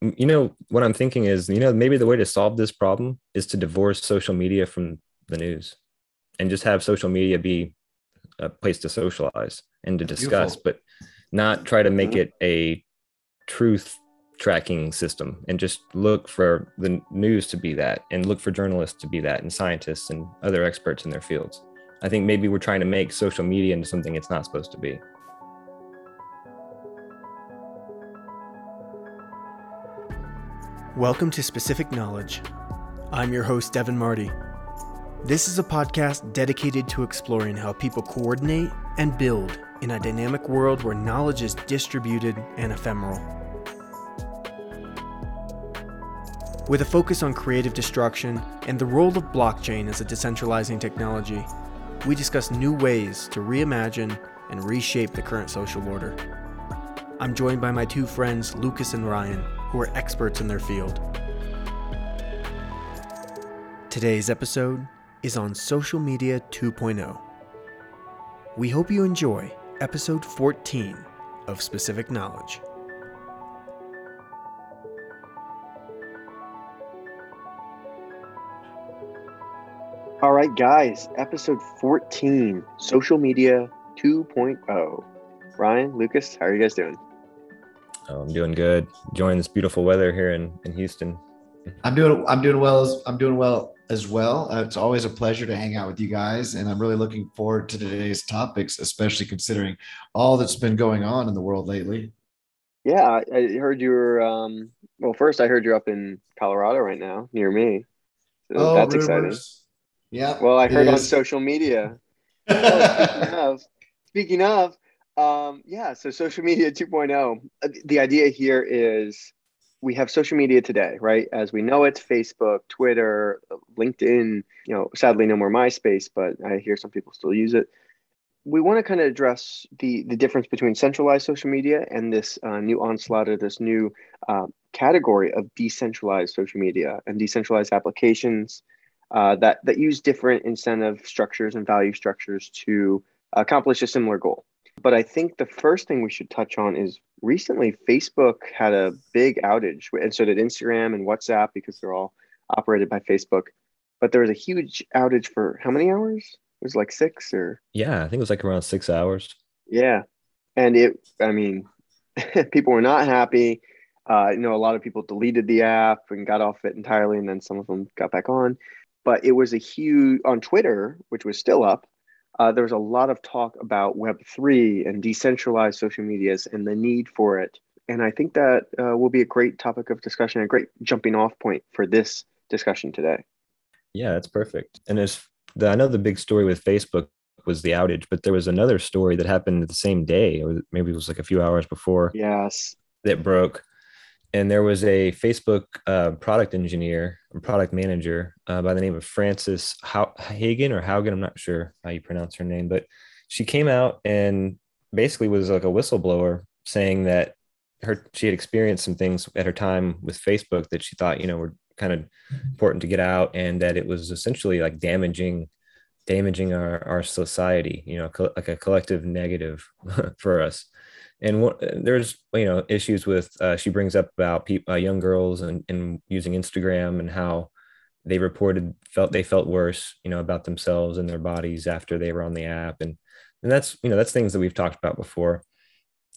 you know, what I'm thinking is, you know, maybe the way to solve this problem is to divorce social media from the news and just have social media be a place to socialize and to discuss, Beautiful. but not try to make mm-hmm. it a truth tracking system and just look for the news to be that and look for journalists to be that and scientists and other experts in their fields. I think maybe we're trying to make social media into something it's not supposed to be. Welcome to Specific Knowledge. I'm your host, Devin Marty. This is a podcast dedicated to exploring how people coordinate and build in a dynamic world where knowledge is distributed and ephemeral. With a focus on creative destruction and the role of blockchain as a decentralizing technology, we discuss new ways to reimagine and reshape the current social order. I'm joined by my two friends, Lucas and Ryan, who are experts in their field. Today's episode is on Social Media 2.0. We hope you enjoy episode 14 of Specific Knowledge. All right, guys, episode 14 Social Media 2.0. Ryan, Lucas, how are you guys doing? I'm doing good. Enjoying this beautiful weather here in, in Houston. I'm doing I'm doing well as I'm doing well as well. Uh, it's always a pleasure to hang out with you guys, and I'm really looking forward to today's topics, especially considering all that's been going on in the world lately. Yeah, I heard you were. Um, well, first I heard you're up in Colorado right now, near me. So oh, that's rumors. exciting. Yeah. Well, I heard on social media. oh, speaking of, speaking of, um, yeah, so social media 2.0. Uh, the idea here is we have social media today, right? As we know it, Facebook, Twitter, LinkedIn, you know, sadly no more MySpace, but I hear some people still use it. We want to kind of address the the difference between centralized social media and this uh, new onslaught or this new uh, category of decentralized social media and decentralized applications uh, that that use different incentive structures and value structures to accomplish a similar goal. But I think the first thing we should touch on is recently Facebook had a big outage, and so did Instagram and WhatsApp because they're all operated by Facebook. But there was a huge outage for how many hours? It was like six or yeah, I think it was like around six hours. Yeah, and it, I mean, people were not happy. Uh, you know, a lot of people deleted the app and got off it entirely, and then some of them got back on. But it was a huge on Twitter, which was still up uh, there was a lot of talk about Web3 and decentralized social medias and the need for it. And I think that uh, will be a great topic of discussion, a great jumping off point for this discussion today. Yeah, that's perfect. And as the, I know the big story with Facebook was the outage, but there was another story that happened the same day, or maybe it was like a few hours before. Yes. That broke and there was a Facebook uh, product engineer, product manager uh, by the name of Frances Hagen or Haugen. I'm not sure how you pronounce her name, but she came out and basically was like a whistleblower saying that her she had experienced some things at her time with Facebook that she thought you know were kind of important to get out, and that it was essentially like damaging damaging our our society, you know, co- like a collective negative for us and what, there's you know issues with uh, she brings up about people, uh, young girls and, and using Instagram and how they reported felt they felt worse you know about themselves and their bodies after they were on the app. And and that's you know that's things that we've talked about before.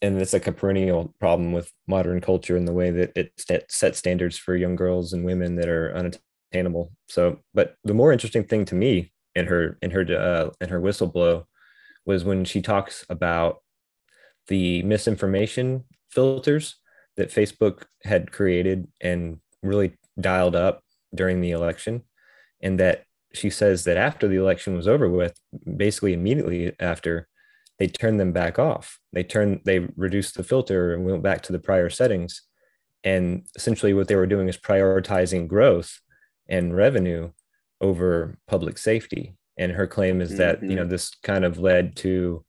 And it's like a perennial problem with modern culture and the way that it sets standards for young girls and women that are unattainable. So but the more interesting thing to me in her in her uh, in her whistleblow was when she talks about the misinformation filters that Facebook had created and really dialed up during the election. And that she says that after the election was over with, basically immediately after, they turned them back off. They turned, they reduced the filter and went back to the prior settings. And essentially, what they were doing is prioritizing growth and revenue over public safety. And her claim is that, mm-hmm. you know, this kind of led to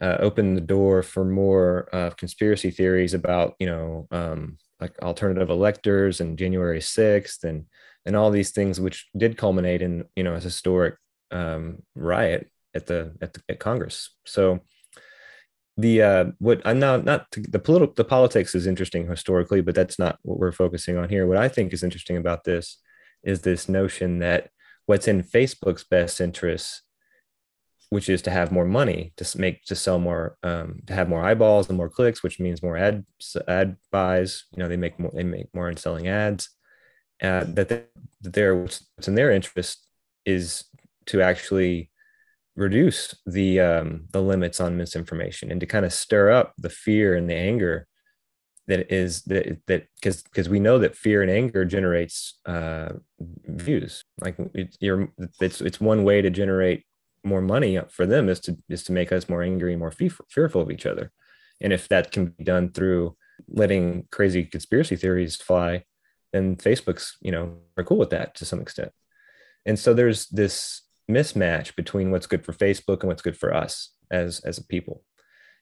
uh, opened the door for more uh, conspiracy theories about you know um, like alternative electors and January 6th and and all these things which did culminate in you know a historic um, riot at the at, the, at Congress. So the uh what i'm not not the political the politics is interesting historically but that's not what we're focusing on here what i think is interesting about this is this notion that what's in facebook's best interests which is to have more money to make to sell more um, to have more eyeballs and more clicks which means more ad ad buys. You know they make more they make more in selling ads. Uh, that, they, that they're what's in their interest is to actually reduce the um, the limits on misinformation and to kind of stir up the fear and the anger that is that that because because we know that fear and anger generates uh, views. Like it, you're it's it's one way to generate more money for them is to is to make us more angry more fearful of each other and if that can be done through letting crazy conspiracy theories fly then facebook's you know are cool with that to some extent and so there's this mismatch between what's good for Facebook and what's good for us as as a people.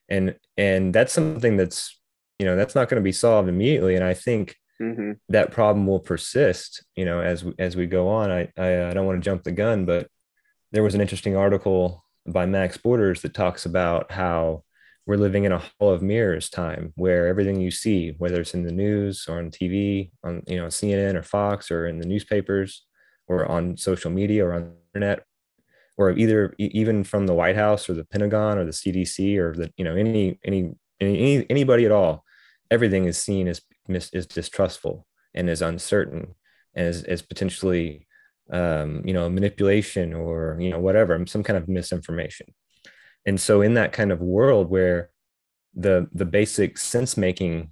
And and that's something that's you know that's not going to be solved immediately and I think mm-hmm. that problem will persist, you know, as as we go on. I I, I don't want to jump the gun, but there was an interesting article by Max Borders that talks about how we're living in a hall of mirrors time where everything you see, whether it's in the news or on TV, on you know CNN or Fox or in the newspapers or on social media or on the internet, or either even from the White House or the Pentagon or the CDC or the you know any any any anybody at all, everything is seen as is distrustful and is uncertain and is, is potentially um, you know manipulation or you know whatever some kind of misinformation. And so in that kind of world where the the basic sense making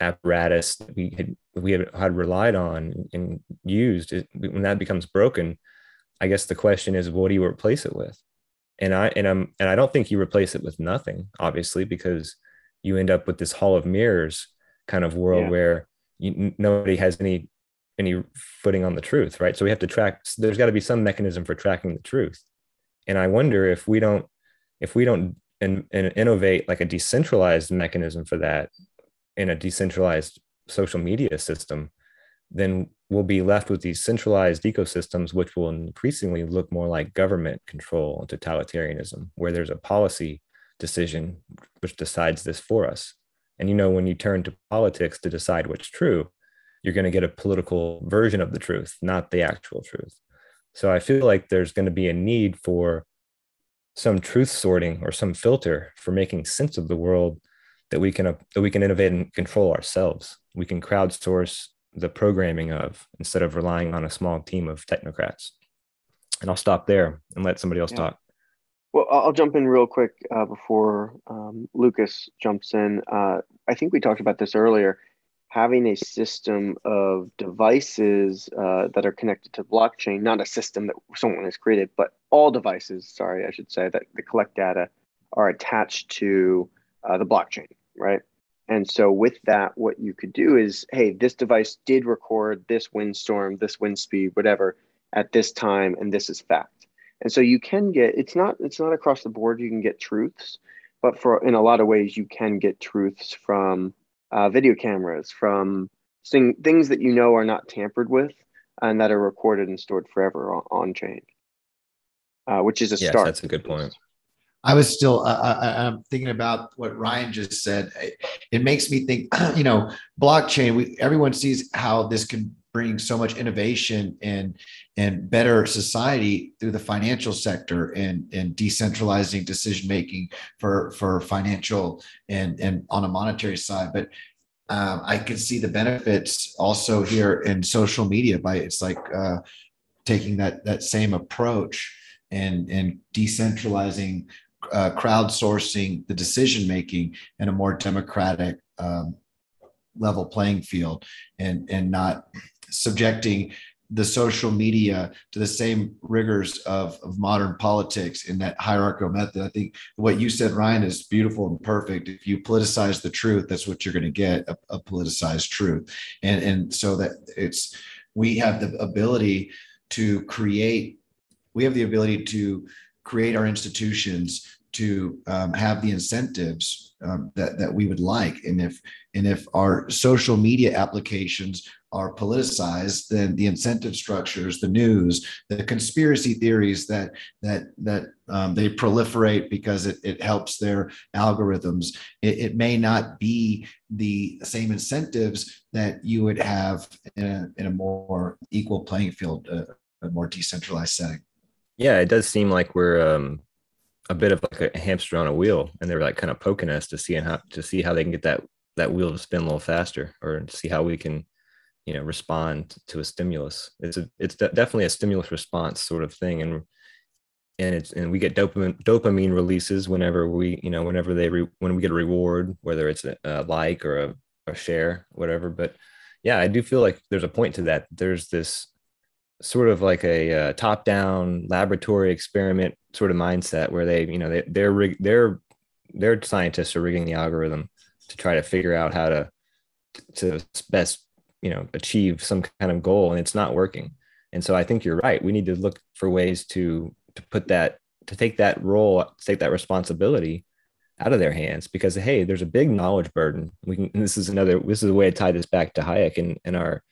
apparatus that we had we had, had relied on and used when that becomes broken I guess the question is, what do you replace it with? And I and I'm and I don't think you replace it with nothing, obviously, because you end up with this hall of mirrors kind of world yeah. where you, nobody has any any footing on the truth, right? So we have to track. So there's got to be some mechanism for tracking the truth. And I wonder if we don't if we don't in, in innovate like a decentralized mechanism for that in a decentralized social media system, then we'll be left with these centralized ecosystems, which will increasingly look more like government control and totalitarianism, where there's a policy decision which decides this for us. And you know, when you turn to politics to decide what's true, you're going to get a political version of the truth, not the actual truth. So I feel like there's going to be a need for some truth sorting or some filter for making sense of the world that we can that we can innovate and control ourselves. We can crowdsource the programming of instead of relying on a small team of technocrats. And I'll stop there and let somebody else yeah. talk. Well, I'll jump in real quick uh, before um, Lucas jumps in. Uh, I think we talked about this earlier. Having a system of devices uh, that are connected to blockchain, not a system that someone has created, but all devices, sorry, I should say, that, that collect data are attached to uh, the blockchain, right? And so with that, what you could do is, hey, this device did record this windstorm, this wind speed, whatever, at this time, and this is fact. And so you can get it's not it's not across the board. You can get truths, but for in a lot of ways you can get truths from uh, video cameras, from thing, things that you know are not tampered with and that are recorded and stored forever on, on chain, uh, which is a yes, start. That's a good point. I was still, uh, I, am thinking about what Ryan just said. It makes me think, you know, blockchain, we, everyone sees how this can bring so much innovation and, and better society through the financial sector and, and decentralizing decision making for, for financial and, and on a monetary side. But um, I can see the benefits also here in social media by it's like uh, taking that, that same approach and, and decentralizing uh, crowdsourcing the decision making in a more democratic um, level playing field and and not subjecting the social media to the same rigors of, of modern politics in that hierarchical method. I think what you said, Ryan, is beautiful and perfect. If you politicize the truth, that's what you're going to get a, a politicized truth. And, and so that it's, we have the ability to create, we have the ability to create our institutions to um, have the incentives um, that that we would like, and if and if our social media applications are politicized, then the incentive structures, the news, the conspiracy theories that that that um, they proliferate because it, it helps their algorithms. It, it, may not be the same incentives that you would have in a, in a more equal playing field, uh, a more decentralized setting. Yeah, it does seem like we're um, a bit of like a hamster on a wheel, and they're like kind of poking us to see how to see how they can get that that wheel to spin a little faster, or see how we can you know respond to a stimulus. It's a it's de- definitely a stimulus response sort of thing and and it's and we get dopamine dopamine releases whenever we you know whenever they re, when we get a reward whether it's a, a like or a, a share whatever but yeah i do feel like there's a point to that. There's this sort of like a, uh, top down laboratory experiment sort of mindset where they you know they they're rig, they're their scientists are rigging the algorithm to try to figure out how to to best you know achieve some kind of goal and it's not working. And so i think you're right. We need to look for ways to to put that to take that role take that responsibility out of their hands because hey there's a big knowledge burden. We can this is another this is a way to tie this back to hayek and, and our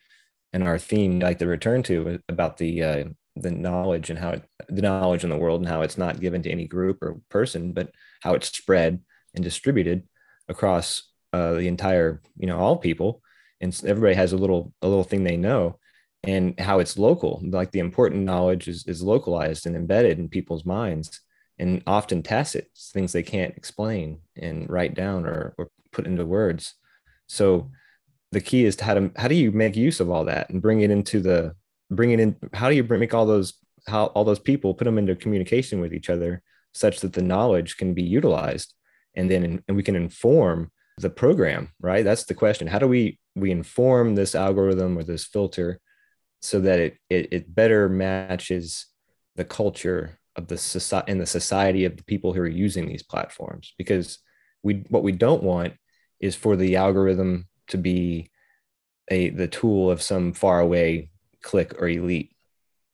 and our theme like the return to about the uh, the knowledge and how it, the knowledge in the world and how it's not given to any group or person but how it's spread and distributed across uh, the entire you know all people. And everybody has a little a little thing they know and how it's local like the important knowledge is, is localized and embedded in people's minds and often tacit things they can't explain and write down or, or put into words. So the key is to how to how do you make use of all that and bring it into the bring it in how do you make all those how all those people put them into communication with each other such that the knowledge can be utilized and then and we can inform the program right? That's the question. How do we we inform this algorithm or this filter so that it it, it better matches the culture of the society and the society of the people who are using these platforms? Because we what we don't want is for the algorithm to be a the tool of some faraway clique or elite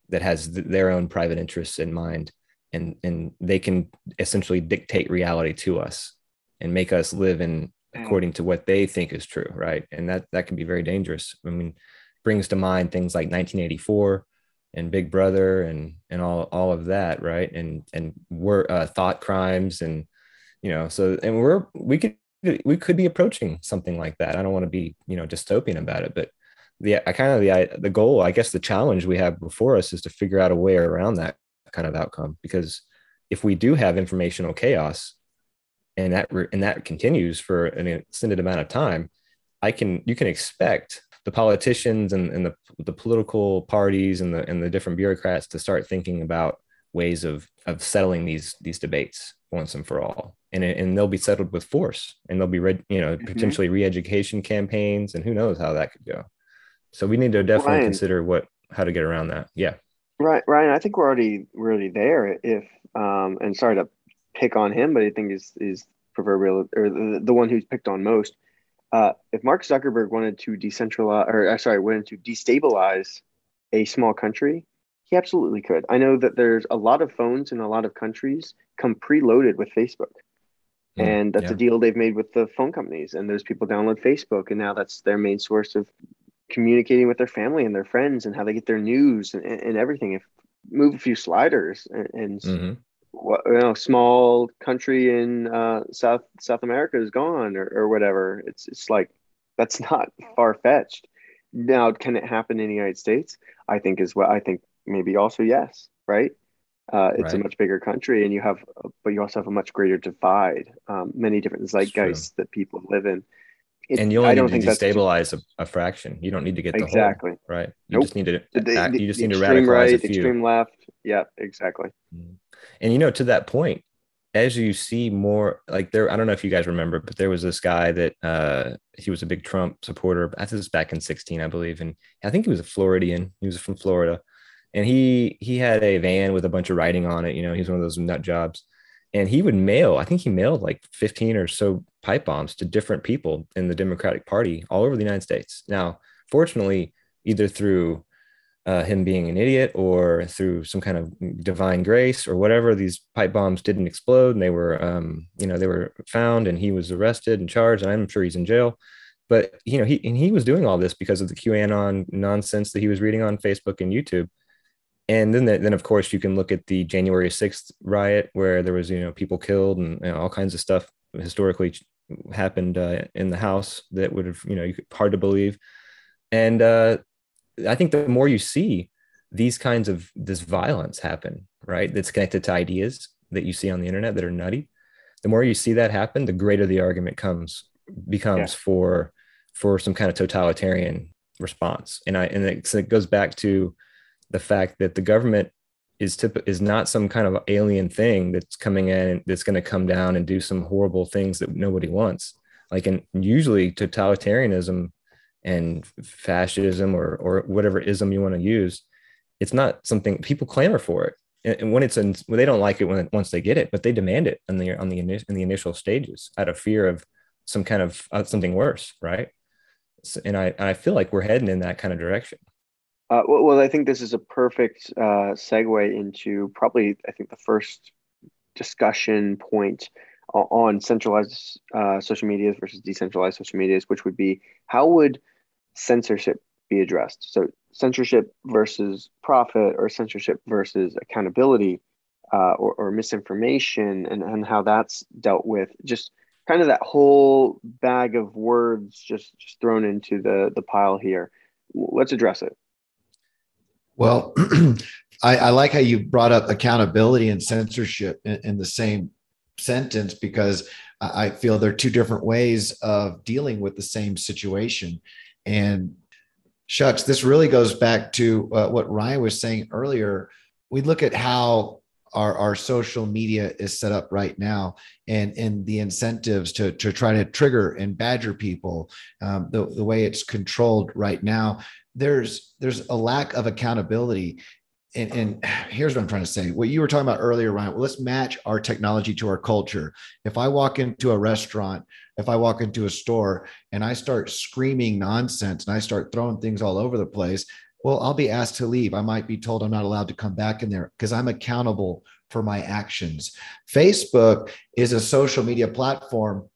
that has th- their own private interests in mind and and they can essentially dictate reality to us and make us live in Mm. according to what they think is true, right? And that that can be very dangerous. I mean, brings to mind things like 1984 and Big Brother and and all all of that, right? And and we're uh, thought crimes and you know, so and we're we could we could be approaching something like that. I don't want to be you know dystopian about it, but the I kind of the I, the goal, I guess, the challenge we have before us is to figure out a way around that kind of outcome because if we do have informational chaos and that and that continues for an extended amount of time, I can you can expect the politicians and, and the the political parties and the and the different bureaucrats to start thinking about ways of of settling these these debates once and for all. And and they'll be settled with force and they'll be read you know mm-hmm. potentially re-education campaigns and who knows how that could go. So we need to definitely Ryan, consider what how to get around that. Yeah. Right ryan i think we're already we're already there if um and sorry to pick on him, but I think is is proverbial or the, the one who's picked on most. Uh, if Mark Zuckerberg wanted to decentralize, or uh, sorry, wanted to destabilize a small country, he absolutely could. I know that there's a lot of phones in a lot of countries come preloaded with Facebook. Mm, and that's yeah. a deal they've made with the phone companies. And those people download Facebook, and now that's their main source of communicating with their family and their friends and how they get their news and, and everything. If move a few sliders and, and mm-hmm what, you know, small country in uh, South South America is gone or, or whatever. It's it's like that's not far fetched. Now, can it happen in the United States? I think as well. I think maybe also yes, right? Uh, it's right. a much bigger country, and you have, but you also have a much greater divide. Um, many different zeitgeists that people live in. It, and you only I don't need to destabilize a, a, fraction. You don't need to get the exactly whole, right. You nope. just need to the, the, you just need to radicalize right, a few. Extreme left. Yeah, exactly. Mm-hmm. And you know, to that point, as you see more like there, I don't know if you guys remember, but there was this guy that uh he was a big Trump supporter. I think this was back in 16, I believe. And I think he was a Floridian. He was from Florida. And he he had a van with a bunch of writing on it. You know, he's one of those nut jobs. And he would mail, I think he mailed like 15 or so pipe bombs to different people in the Democratic Party all over the United States. Now, fortunately, either through uh, him being an idiot or through some kind of divine grace or whatever these pipe bombs didn't explode and they were um, you know they were found and he was arrested and charged and i'm sure he's in jail but you know he and he was doing all this because of the qanon nonsense that he was reading on facebook and youtube and then the, then of course you can look at the january 6th riot where there was you know people killed and you know, all kinds of stuff historically happened uh, in the house that would have you know hard to believe and uh, I think the more you see these kinds of this violence happen, right, that's connected to ideas that you see on the internet that are nutty, the more you see that happen, the greater the argument comes becomes yeah. for for some kind of totalitarian response. And I and it, so it goes back to the fact that the government is tip, is not some kind of alien thing that's coming in that's going to come down and do some horrible things that nobody wants. Like and usually totalitarianism and fascism or or whatever ism you want to use, it's not something people clamor for it. And when it's in, when they don't like it when once they get it, but they demand it on the on the in the initial stages out of fear of some kind of uh, something worse, right? So, and I I feel like we're heading in that kind of direction. Uh, well, well, I think this is a perfect uh, segue into probably I think the first discussion point on centralized uh, social medias versus decentralized social medias, which would be how would censorship be addressed. So censorship versus profit or censorship versus accountability uh, or, or, misinformation and, and how that's dealt with. Just kind of that whole bag of words just, just thrown into the, the pile here. Let's address it. Well, I, I, like how you brought up accountability and censorship in, in the same sentence because I feel there are two different ways of dealing with the same situation. And shucks, this really goes back to uh, what Ryan was saying earlier. We look at how our, our social media is set up right now and, and the incentives to, to try to trigger and badger people, um, the, the way it's controlled right now. There's there's a lack of accountability and, and, here's what I'm trying to say. What you were talking about earlier, Ryan. Well, let's match our technology to our culture. If I walk into a restaurant if I walk into a store and I start screaming nonsense and I start throwing things all over the place, well, I'll be asked to leave. I might be told I'm not allowed to come back in there because I'm accountable for my actions. Facebook is a social media platform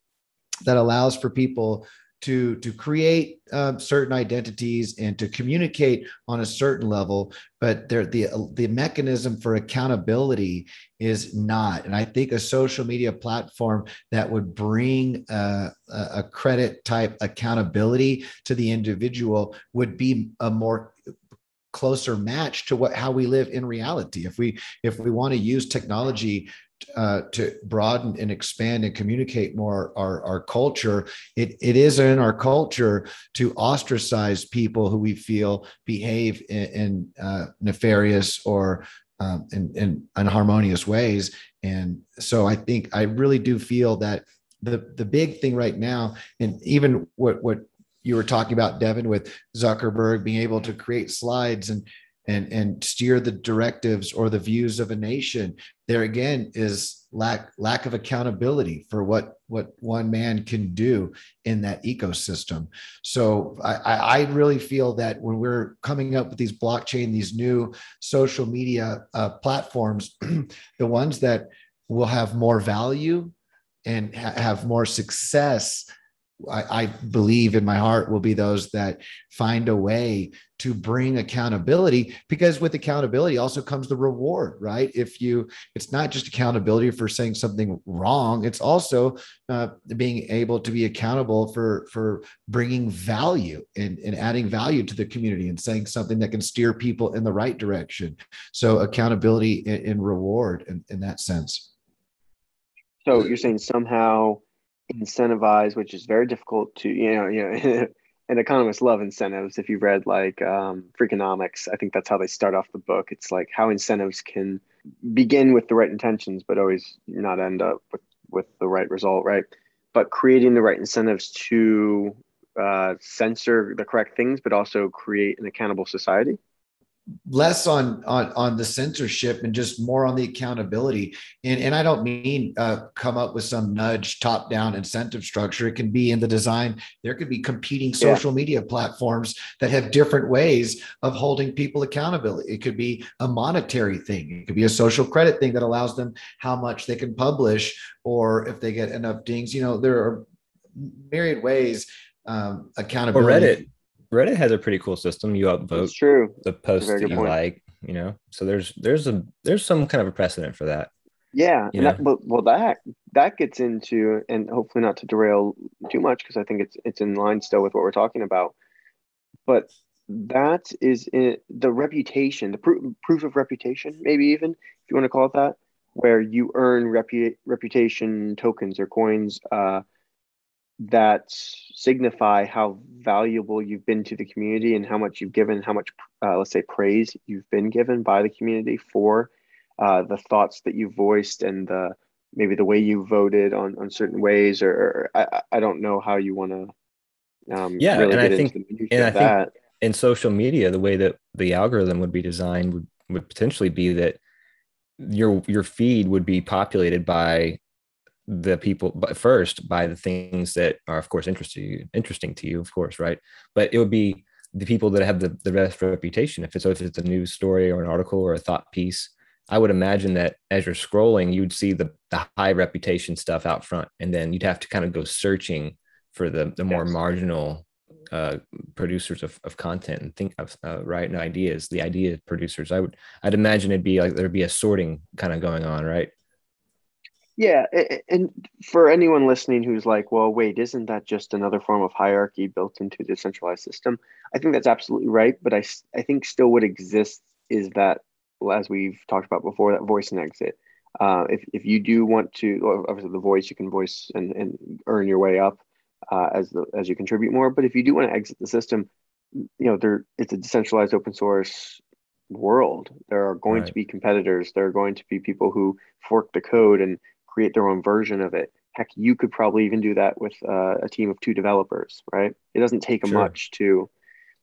that allows for people to to create uh, certain identities and to communicate on a certain level but there the the mechanism for accountability is not. And i think a social media platform that would bring a credit type accountability to the individual would be a more closer match to what how we live in reality. If we if we want to use technology uh, to broaden and expand and communicate more our, our culture, it, it is in our culture to ostracize people who we feel behave in, in uh, nefarious or um, in, in unharmonious ways. And so I think I really do feel that the, the big thing right now, and even what, what you were talking about, Devin, with Zuckerberg being able to create slides and and and steer the directives or the views of a nation there again is lack lack of accountability for what what one man can do in that ecosystem. So i i really feel that when we're coming up with these blockchain these new social media uh, platforms the ones that will have more value and ha- have more success I, I, believe in my heart will be those that find a way to bring accountability because with accountability also comes the reward right? If you it's not just accountability for saying something wrong it's also uh, being able to be accountable for for bringing value and, and adding value to the community and saying something that can steer people in the right direction. So accountability and, and reward in, in that sense. So you're saying somehow incentivize, which is very difficult to, you know, you know, and economists love incentives. If you've read like um, Freakonomics, I think that's how they start off the book. It's like how incentives can begin with the right intentions, but always not end up with, with the right result, right? But creating the right incentives to uh, censor the correct things, but also create an accountable society. Less on on on the censorship and just more on the accountability. And and i don't mean uh, come up with some nudge top down incentive structure. It can be in the design. There could be competing social yeah. media platforms that have different ways of holding people accountable. It could be a monetary thing. It could be a social credit thing that allows them how much they can publish or if they get enough dings. You know there are myriad ways um, accountability reddit has a pretty cool system. You upvote it's true. the post that you point. like, you know. So there's there's a there's some kind of a precedent for that. Yeah, and that, but well that that gets into and hopefully not to derail too much because I think it's it's in line still with what we're talking about. But that is in the reputation, the proof proof of reputation, maybe even if you want to call it that, where you earn repu- reputation tokens or coins uh, that signify how valuable you've been to the community and how much you've given, how much, uh, let's say, praise you've been given by the community for uh, the thoughts that you voiced and the maybe the way you voted on on certain ways, or, or I, I don't know how you want to. Um, yeah, really and I think, and I that. think in social media, the way that the algorithm would be designed would would potentially be that your your feed would be populated by the people but first by the things that are of course interesting interesting to you of course right? But it would be the people that have the, the best reputation. If it's if it's a news story or an article or a thought piece i would imagine that as you're scrolling you'd see the, the high reputation stuff out front. And then you'd have to kind of go searching for the the more yes. marginal uh, producers of, of content and think of uh, writing ideas the idea producers. I would i'd imagine it'd be like there'd be a sorting kind of going on right yeah, and for anyone listening who's like, well, wait, isn't that just another form of hierarchy built into the decentralized system? I think that's absolutely right, but I, I think still what exists is that, well, as we've talked about before, that voice and exit. Uh, if, if you do want to, obviously the voice, you can voice and, and earn your way up uh, as the, as you contribute more. But if you do want to exit the system, you know, there it's a decentralized open source world. There are going right. to be competitors. There are going to be people who fork the code and create their own version of it. Heck, you could probably even do that with uh, a team of two developers, right? It doesn't take sure. much to.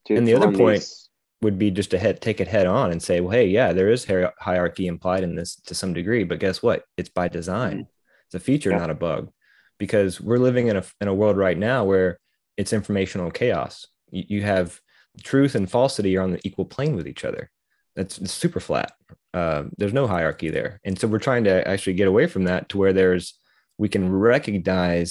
to and the other point these... would be just to head, take it head on and say, well, hey, yeah, there is hierarchy implied in this to some degree, but guess what? It's by design. Mm-hmm. It's a feature, yeah. not a bug, because we're living in a in a world right now where it's informational chaos. You, you have truth and falsity are on the equal plane with each other. That's super flat. Uh, there's no hierarchy there, and so we're trying to actually get away from that to where there's we can recognize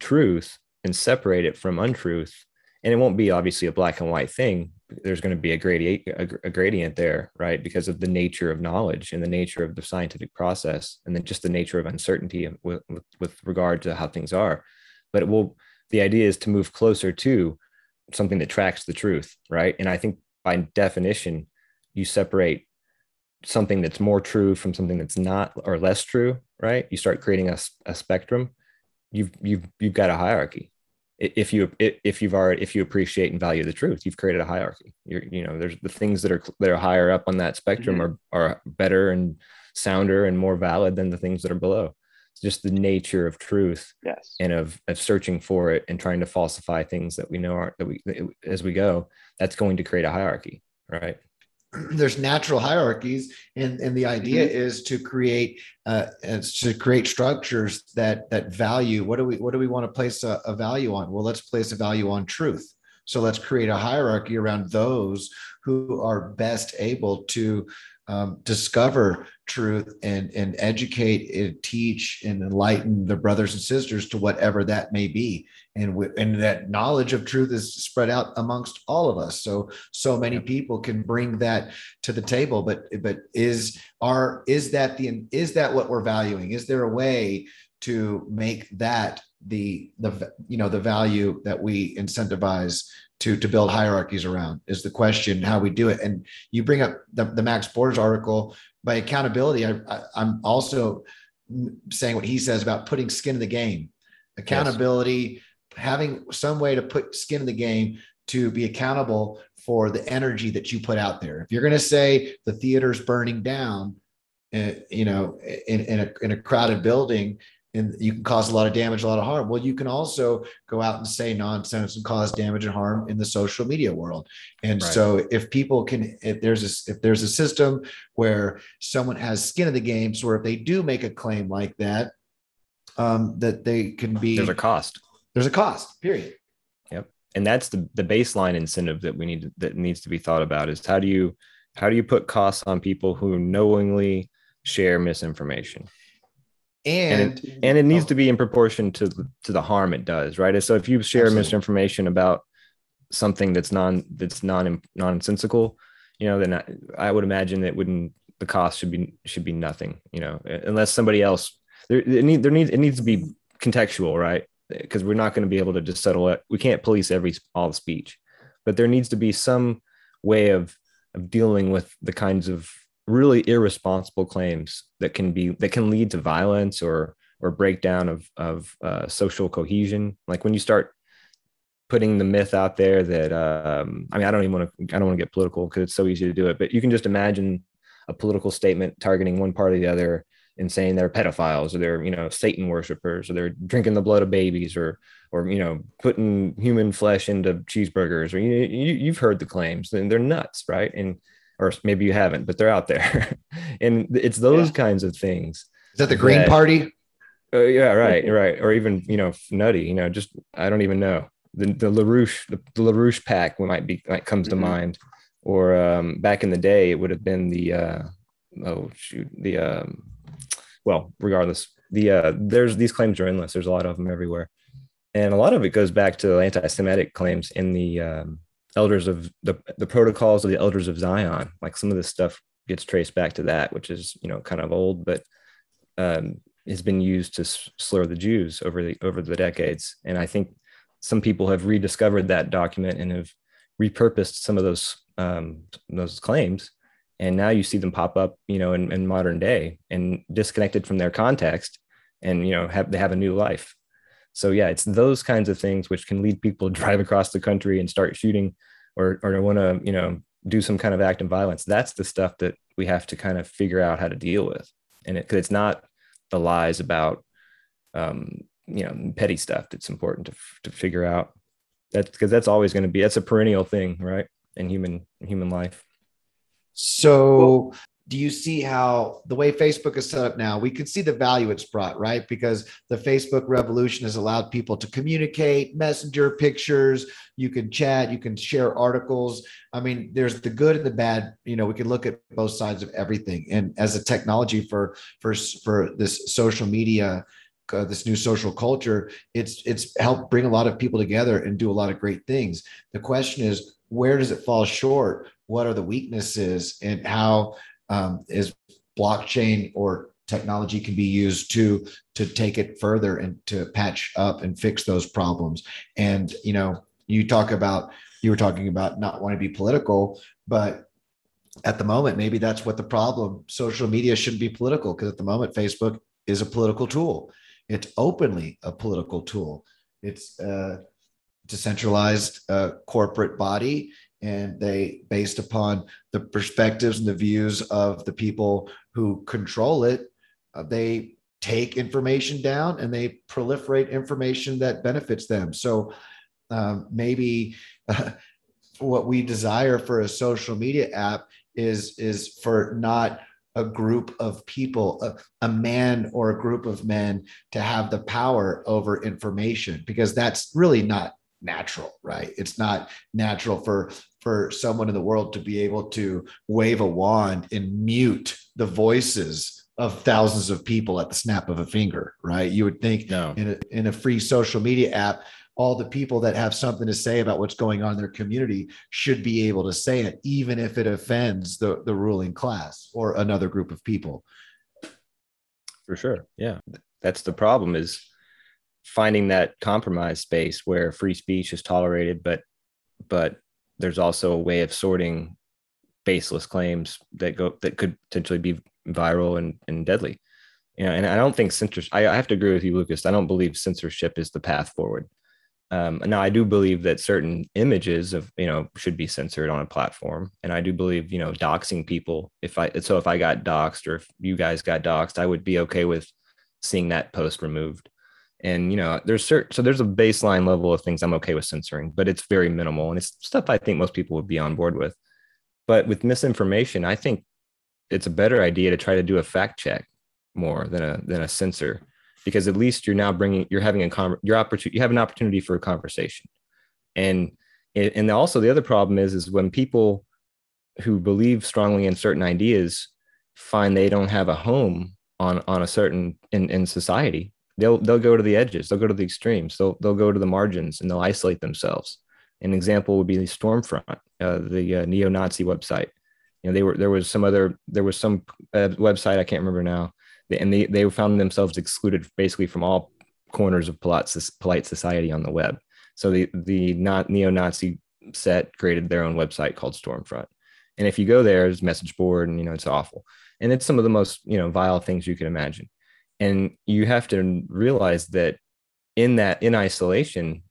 truth and separate it from untruth, and it won't be obviously a black and white thing. There's going to be a gradient, a, gradient there, right? Because of the nature of knowledge and the nature of the scientific process, and then just the nature of uncertainty with, with, with regard to how things are. But it will. The idea is to move closer to something that tracks the truth, right? And I think by definition, you separate something that's more true from something that's not or less true right? You start creating a, a spectrum you've you've you've got a hierarchy. If you if you've already if you appreciate and value the truth you've created a hierarchy. You're you know there's the things that are that are higher up on that spectrum mm-hmm. are are better and sounder and more valid than the things that are below. It's just the nature of truth yes. and of of searching for it and trying to falsify things that we know are that we as we go that's going to create a hierarchy right there's natural hierarchies and, and the idea mm-hmm. is to create uh, to create structures that that value what do we what do we want to place a, a value on well let's place a value on truth so let's create a hierarchy around those who are best able to um, discover truth and and educate and teach and enlighten their brothers and sisters to whatever that may be. And w- and that knowledge of truth is spread out amongst all of us. So so many people can bring that to the table but but is are is that the is that what we're valuing? Is there a way to make that the the you know the value that we incentivize to to build hierarchies around is the question how we do it. And you bring up the, the max borders article. By accountability I, I, i'm also saying what he says about putting skin in the game. Accountability yes. having some way to put skin in the game to be accountable for the energy that you put out there. If you're going to say the theater's burning down uh, you know in, in, a, in a crowded building and you can cause a lot of damage, a lot of harm. Well, you can also go out and say nonsense and cause damage and harm in the social media world. And right. so, if people can, if there's a if there's a system where someone has skin in the game, so if they do make a claim like that, um, that they can be there's a cost. There's a cost. Period. Yep, and that's the the baseline incentive that we need to, that needs to be thought about is how do you how do you put costs on people who knowingly share misinformation and and it, and it needs to be in proportion to to the harm it does right? So if you share Absolutely. misinformation about something that's non that's non nonsensical you know then I, I, would imagine that wouldn't the cost should be should be nothing you know unless somebody else there it need there needs it needs to be contextual right? Because we're not going to be able to just settle it. We can't police every all the speech. But there needs to be some way of of dealing with the kinds of really irresponsible claims that can be that can lead to violence or or breakdown of of uh, social cohesion. Like when you start putting the myth out there that um, I mean, I don't even want to I don't want to get political because it's so easy to do it, but you can just imagine a political statement targeting one part or the other and saying they're pedophiles or they're you know Satan worshippers or they're drinking the blood of babies or or you know putting human flesh into cheeseburgers or you, you you've heard the claims and they're nuts, right? And or maybe you haven't, but they're out there. and it's those yeah. kinds of things. Is that the Green that, Party? Uh, yeah, right, right. Or even, you know, nutty, you know, just, I don't even know. The, the LaRouche, the, the LaRouche PAC might be, like comes mm-hmm. to mind. Or um, back in the day, it would have been the, uh, oh, shoot, the, um, well, regardless, the, uh, there's these claims are endless. There's a lot of them everywhere. And a lot of it goes back to anti Semitic claims in the, um, elders of the, the protocols of the elders of Zion. Like some of this stuff gets traced back to that, which is, you know, kind of old, but um, has been used to slur the Jews over the, over the decades. And I think some people have rediscovered that document and have repurposed some of those, um, those claims. And now you see them pop up, you know, in, in modern day and disconnected from their context and, you know, have, they have a new life. So yeah, it's those kinds of things which can lead people to drive across the country and start shooting or or want to, you know, do some kind of act of violence. That's the stuff that we have to kind of figure out how to deal with. And it, cause it's not the lies about, um, you know, petty stuff that's important to, to figure out that's because that's always going to be, that's a perennial thing, right. In human, human life. So do you see how the way Facebook is set up now, we can see the value it's brought, right? Because the Facebook revolution has allowed people to communicate, messenger pictures, you can chat, you can share articles. I mean, there's the good and the bad. You know, we can look at both sides of everything. And as a technology for for for this social media, uh, this new social culture, it's it's helped bring a lot of people together and do a lot of great things. The question is, where does it fall short? What are the weaknesses, and how um, is blockchain or technology can be used to to take it further and to patch up and fix those problems. And you know you talk about you were talking about not wanting to be political but at the moment maybe that's what the problem social media shouldn't be political because at the moment facebook is a political tool. It's openly a political tool. It's a decentralized uh, corporate body and they based upon the perspectives and the views of the people who control it uh, they take information down and they proliferate information that benefits them. So um, maybe uh, what we desire for a social media app is is for not a group of people a, a man or a group of men to have the power over information because that's really not natural right? It's not natural for for someone in the world to be able to wave a wand and mute the voices of thousands of people at the snap of a finger, right? You would think no. in, a, in a free social media app, all the people that have something to say about what's going on in their community should be able to say it, even if it offends the, the ruling class or another group of people. For sure. Yeah. That's the problem is finding that compromise space where free speech is tolerated, but but there's also a way of sorting baseless claims that go that could potentially be viral and, and deadly. You know, and I don't think censorship. I, I have to agree with you, Lucas. I don't believe censorship is the path forward. Um, now, I do believe that certain images of you know should be censored on a platform, and I do believe you know doxing people. If I so if I got doxed or if you guys got doxed, I would be okay with seeing that post removed. And you know, there's certain so there's a baseline level of things I'm okay with censoring, but it's very minimal and it's stuff I think most people would be on board with. But with misinformation, I think it's a better idea to try to do a fact check more than a than a censor because at least you're now bringing you're having a con your opportunity you have an opportunity for a conversation and and also the other problem is is when people who believe strongly in certain ideas find they don't have a home on on a certain in in society they'll they'll go to the edges they'll go to the extremes they'll they'll go to the margins and they'll isolate themselves. An example would be the stormfront uh, the uh, neo-nazi website. You know they were there was some other there was some uh, website i can't remember now and they they found themselves excluded basically from all corners of polite, polite society on the web. So the the not neo-nazi set created their own website called stormfront. And if you go there it's message board and you know it's awful. And it's some of the most you know vile things you can imagine and you have to realize that in that in isolation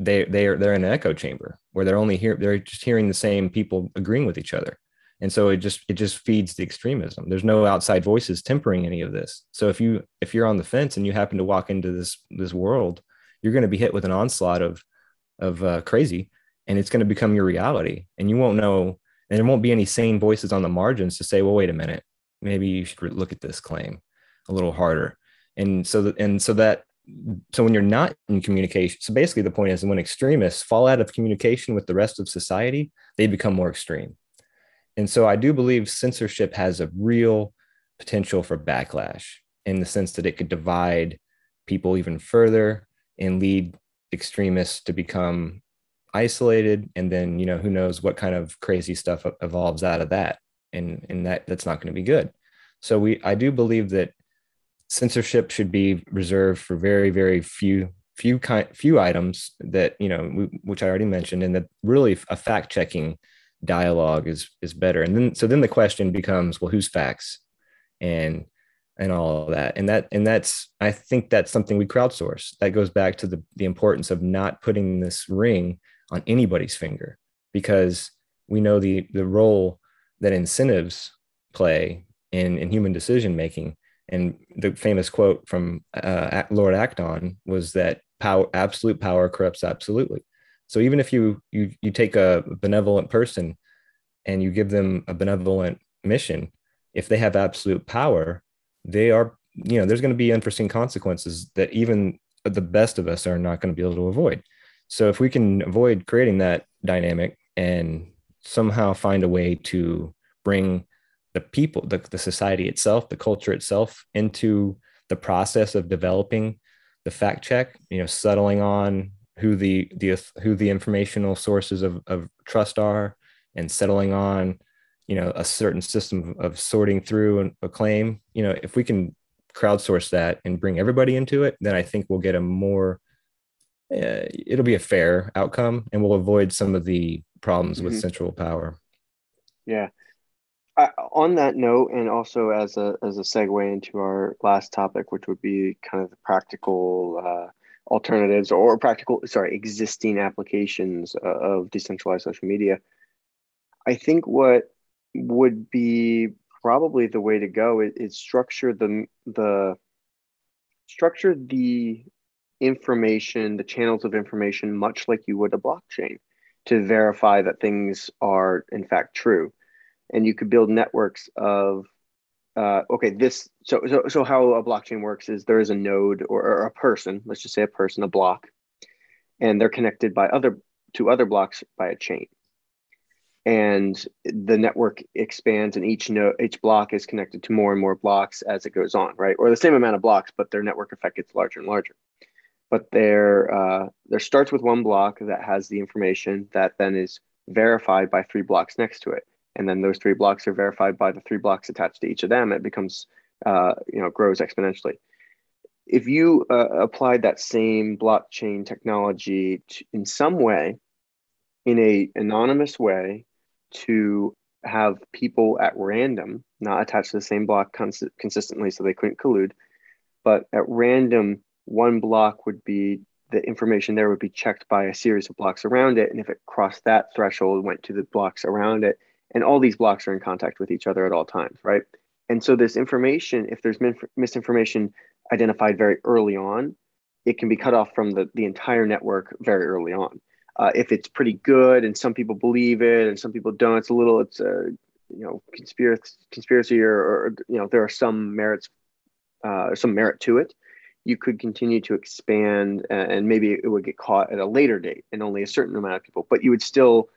they they are they're in an echo chamber where they're only here they're just hearing the same people agreeing with each other. And so it just it just feeds the extremism. There's no outside voices tempering any of this. So if you if you're on the fence and you happen to walk into this this world you're going to be hit with an onslaught of of uh, crazy and it's going to become your reality. And you won't know and there won't be any sane voices on the margins to say well wait a minute. Maybe you should look at this claim a little harder. And so and so that so when you're not in communication so basically the point is when extremists fall out of communication with the rest of society they become more extreme. And so I do believe censorship has a real potential for backlash in the sense that it could divide people even further and lead extremists to become isolated. And then you know who knows what kind of crazy stuff evolves out of that. And and that that's not going to be good. So we i do believe that censorship should be reserved for very very few few kind few items that you know we, which i already mentioned and that really a fact checking dialogue is is better. And then so then the question becomes well who's facts and and all of that? And that and that's i think that's something we crowdsource. That goes back to the the importance of not putting this ring on anybody's finger because we know the the role that incentives play in in human decision making and the famous quote from uh, lord acton was that power absolute power corrupts absolutely so even if you you you take a benevolent person and you give them a benevolent mission, if they have absolute power, they are you know there's going to be unforeseen consequences that even the best of us are not going to be able to avoid. So if we can avoid creating that dynamic and somehow find a way to bring the people, the, the society itself, the culture itself into the process of developing the fact check, you know, settling on who the the who the informational sources of, of trust are and settling on you know a certain system of sorting through a claim. You know if we can crowdsource that and bring everybody into it then i think we'll get a more uh, it'll be a fair outcome and we'll avoid some of the problems mm-hmm. with central power. Yeah On that note and also as a as a segue into our last topic which would be kind of the practical uh, alternatives or practical sorry existing applications uh, of decentralized social media i think what would be probably the way to go is, is structure the the structure the information the channels of information much like you would a blockchain to verify that things are in fact true and you could build networks of uh, okay, this so so so how a blockchain works is there is a node or, or, a person, let's just say a person, a block, and they're connected by other to other blocks by a chain. And the network expands, and each node, each block is connected to more and more blocks as it goes on, right? Or the same amount of blocks, but their network effect gets larger and larger. But there, uh, there starts with one block that has the information that then is verified by three blocks next to it and then those three blocks are verified by the three blocks attached to each of them, it becomes, uh, you know, grows exponentially. If you uh, applied that same blockchain technology to, in some way, in a anonymous way, to have people at random, not attached to the same block cons- consistently, so they couldn't collude, but at random, one block would be the information there would be checked by a series of blocks around it, and if it crossed that threshold, went to the blocks around it, and all these blocks are in contact with each other at all times right And so this information, if there's misinformation identified very early on, it can be cut off from the, the entire network very early on. Uh, if it's pretty good and some people believe it and some people don't, it's a little, it's a, you know, conspiracy, conspiracy or, or you know, there are some merits, uh, some merit to it. You could continue to expand and maybe it would get caught at a later date and only a certain amount of people, but you would still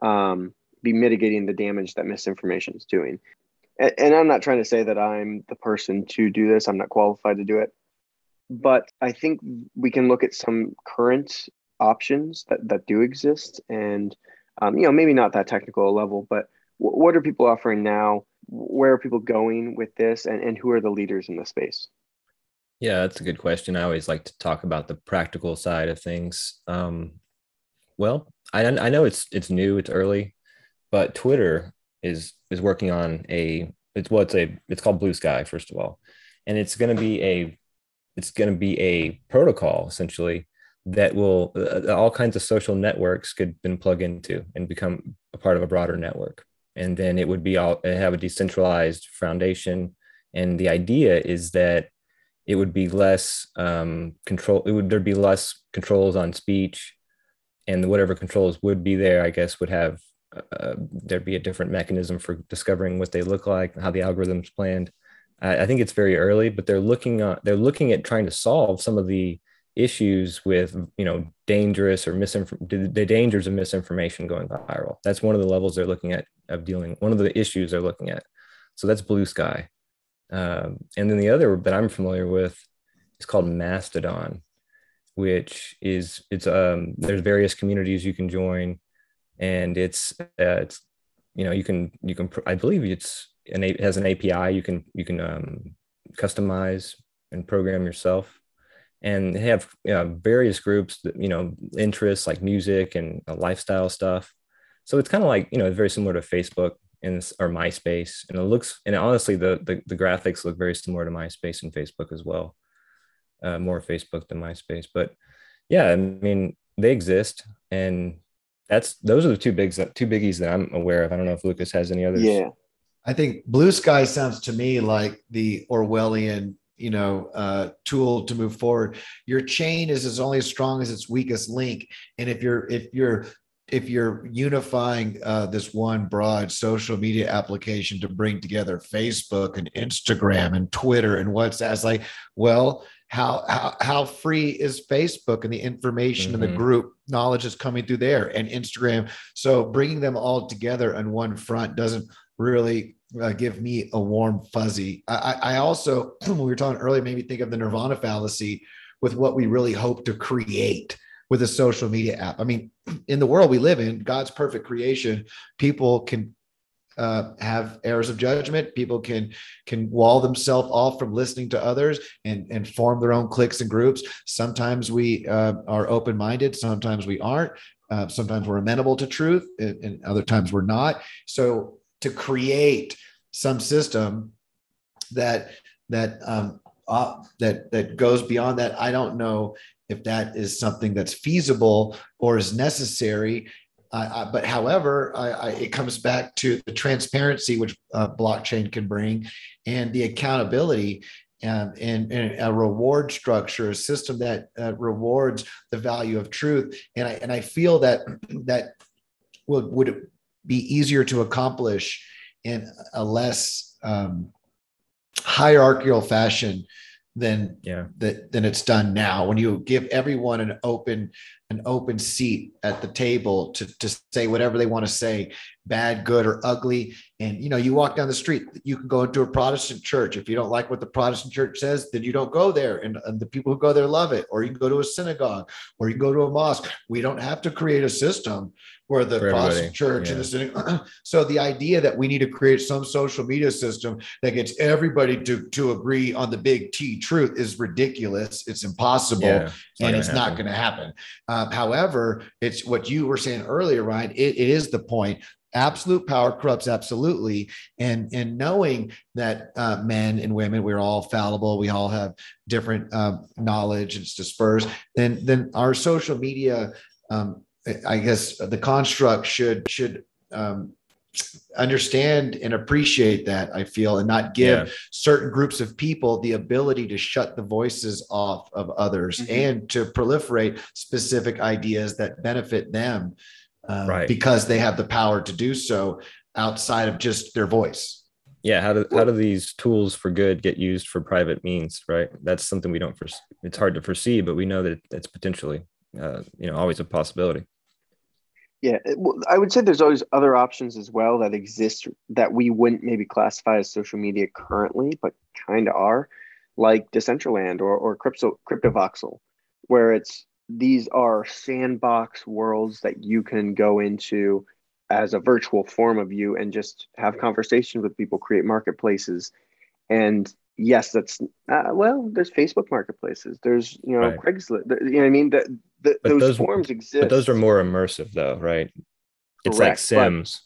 um, be mitigating the damage that misinformation is doing. And, and I'm not trying to say that I'm the person to do this. I'm not qualified to do it. But I think we can look at some current options that, that do exist and um, you know maybe not that technical a level but w- what are people offering now? Where are people going with this? And, and who are the leaders in the space? Yeah that's a good question. I always like to talk about the practical side of things. Um, well I, I know it's it's new it's early but twitter is is working on a it's well it's a it's called Bluesky first of all. And it's going to be a it's going to be a protocol essentially that will uh, all kinds of social networks could then plug into and become a part of a broader network. And then it would be all have a decentralized foundation. And the idea is that it would be less um, control it would there'd be less controls on speech. And whatever controls would be there i guess would have uh, there'd be a different mechanism for discovering what they look like how the algorithms planned. I, think it's very early, but they're looking at they're looking at trying to solve some of the issues with you know dangerous or misinformation the dangers of misinformation going viral. That's one of the levels they're looking at of dealing one of the issues they're looking at. So that's Bluesky. Um, and then the other that i'm familiar with is called mastodon which is it's um there's various communities you can join and it's uh, it's you know you can you can i believe it's an it has an API you can you can um, customize and program yourself, and they have you know, various groups that you know interests like music and uh, lifestyle stuff. So it's kind of like you know very similar to Facebook and or MySpace, and it looks and honestly the, the the graphics look very similar to MySpace and Facebook as well, uh, more Facebook than MySpace. But yeah, I mean they exist, and that's those are the two bigs two biggies that I'm aware of. I don't know if Lucas has any others. Yeah, I think Bluesky sounds to me like the Orwellian, you know, uh, tool to move forward. Your chain is as only as strong as its weakest link, and if you're if you're if you're unifying uh, this one broad social media application to bring together Facebook and Instagram and Twitter and WhatsApp, it's like, well, how how, how free is Facebook and the information mm-hmm. in the group knowledge is coming through there and Instagram. So bringing them all together on one front doesn't really uh, give me a warm fuzzy. I, I also, when we were talking earlier, made me think of the Nirvana fallacy with what we really hope to create with a social media app. I mean, in the world we live in, God's perfect creation, people can uh, have errors of judgment. People can can wall themselves off from listening to others and and form their own cliques and groups. Sometimes we uh, are open minded. Sometimes we aren't. Uh, sometimes we're amenable to truth, and, and, other times we're not. So to create some system that that um, uh, that that goes beyond that. I don't know if that is something that's feasible or is necessary. Uh, but however, I, I, it comes back to the transparency which uh, blockchain can bring, and the accountability. Um, and, and, a reward structure, a system that uh, rewards the value of truth, and I and I feel that that would would be easier to accomplish in a less um, hierarchical fashion than yeah that than it's done now when you give everyone an open an open seat at the table to, to say whatever they want to say bad good or ugly and you know you walk down the street you can go into a protestant church if you don't like what the protestant church says then you don't go there and, and the people who go there love it or you can go to a synagogue or you can go to a mosque we don't have to create a system where the Protestant church yeah. and the synagogue. so the idea that we need to create some social media system that gets everybody to to agree on the big T truth is ridiculous. It's impossible, yeah, it's and it's happen. not going to happen. Uh, Um, however, it's what you were saying earlier, Ryan. It, it is the point absolute power corrupts absolutely and and knowing that uh, men and women we're all fallible we all have different um, knowledge it's dispersed then then our social media um, I guess the construct should should um, understand and appreciate that i feel and not give Yeah. certain groups of people the ability to shut the voices off of others Mhm. and to proliferate specific ideas that benefit them uh, Right. because they have the power to do so outside of just their voice yeah how do how do these tools for good get used for private means right that's something we don't foresee it's hard to foresee but we know that it's potentially uh, you know always a possibility Yeah, well, I would say there's always other options as well that exist that we wouldn't maybe classify as social media currently, but kind of are, like Decentraland or or Crypto CryptoVoxel, where it's these are sandbox worlds that you can go into as a virtual form of you and just have conversations with people, create marketplaces, and yes, that's uh, well, there's Facebook marketplaces, there's you know Right. Craigslist, you know what I mean, the, But those, those- forms exist. but those are more immersive though right it's like Correct, but- sims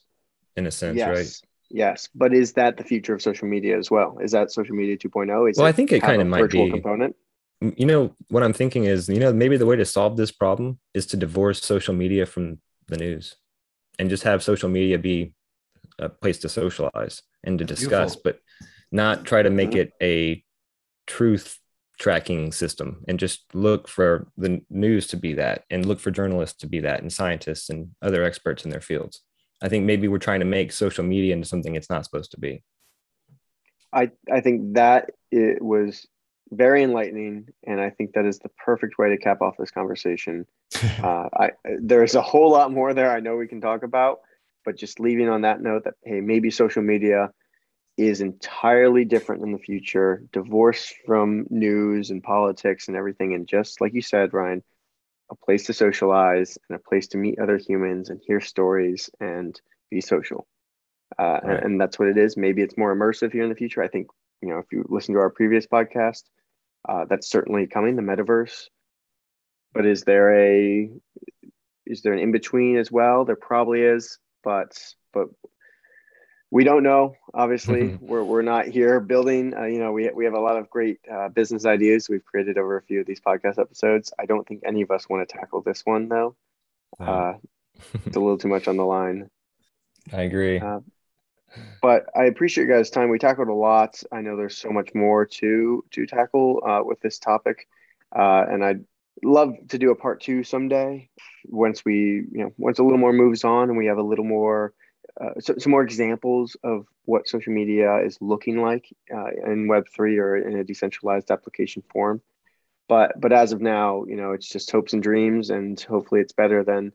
in a sense yes. right Yes, but is that the future of social media as well? Is that social media 2.0? Is well i think it kind of might virtual be component? you know what i'm thinking is you know maybe the way to solve this problem is to divorce social media from the news and just have social media be a place to socialize and to discuss Beautiful. but not try to make Mhm. it a truth tracking system and just look for the news to be that and look for journalists to be that and scientists and other experts in their fields i think maybe we're trying to make social media into something it's not supposed to be I, I think that it was very enlightening, and I think that is the perfect way to cap off this conversation. Uh, I there's a whole lot more there I know we can talk about, but just leaving on that note that hey, maybe social media is entirely different in the future, divorced from news and politics and everything, and just like you said, Ryan, a place to socialize and a place to meet other humans and hear stories and be social. Uh, and- and, that's what it is. Maybe it's more immersive here in the future. I think you know if you listen to our previous podcast, uh, that's certainly coming. The metaverse, but is there a is there an in between as well? There probably is, but but we don't know. Obviously, we're we're not here building. Uh, you know, we we have a lot of great uh, business ideas we've created over a few of these podcast episodes. I don't think any of us want to tackle this one though. Uh, it's a little too much on the line. i agree Uh, but I appreciate your guys' time. We tackled a lot. I know there's so much more to to tackle uh, with this topic, uh, and I'd love to do a part two someday once we you know once a little more moves on and we have a little more uh, so, some more examples of what social media is looking like uh, in Web three or in a decentralized application form. But but as of now, you know, it's just hopes and dreams, and hopefully, it's better than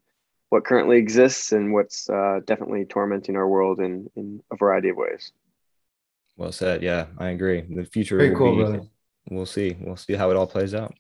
what currently exists and what's uh, definitely tormenting our world in in a variety of ways. well said yeah i agree the future Very will cool, be- brother. we'll see we'll see how it all plays out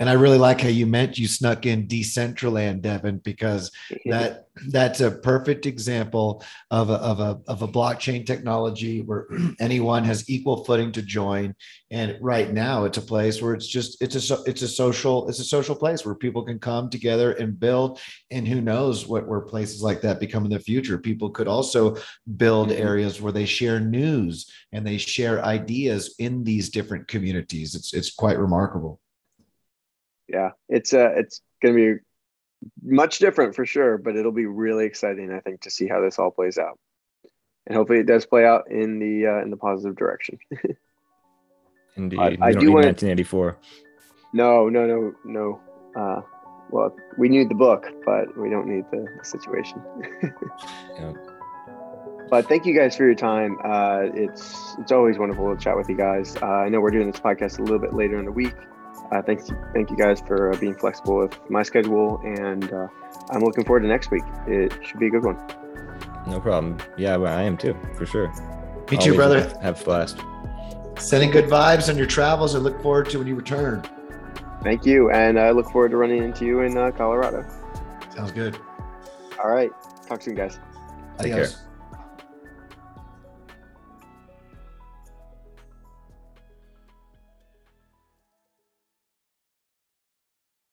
And I really like how you meant you snuck in Decentraland, Devin, because that that's a perfect example of a, of a of a blockchain technology where anyone has equal footing to join. And right now, it's a place where it's just it's a it's a social it's a social place where people can come together and build. And who knows what where places like that become in the future? People could also build Mhm. areas where they share news and they share ideas in these different communities. It's it's quite remarkable. Yeah, it's uh, it's going to be much different for sure, but it'll be really exciting, I think, to see how this all plays out, and hopefully, it does play out in the uh, in the positive direction. indeed I- I do wanna- 1984 no, no, no, no. Uh, well, we need the book, but we don't need the, the situation. Yeah. But thank you guys for your time. Uh, it's it's always wonderful to chat with you guys. Uh, I know we're doing this podcast a little bit later in the week. Uh, thanks, thank you guys for uh, being flexible with my schedule, and uh, I'm looking forward to next week. It should be a good one. no problem yeah well, i am too for sure Me too, brother. have blast Sending good vibes on your travels and look forward to when you return. Thank you, and I look forward to running into you in uh, Colorado. Sounds good. All right, talk soon, guys. Take care.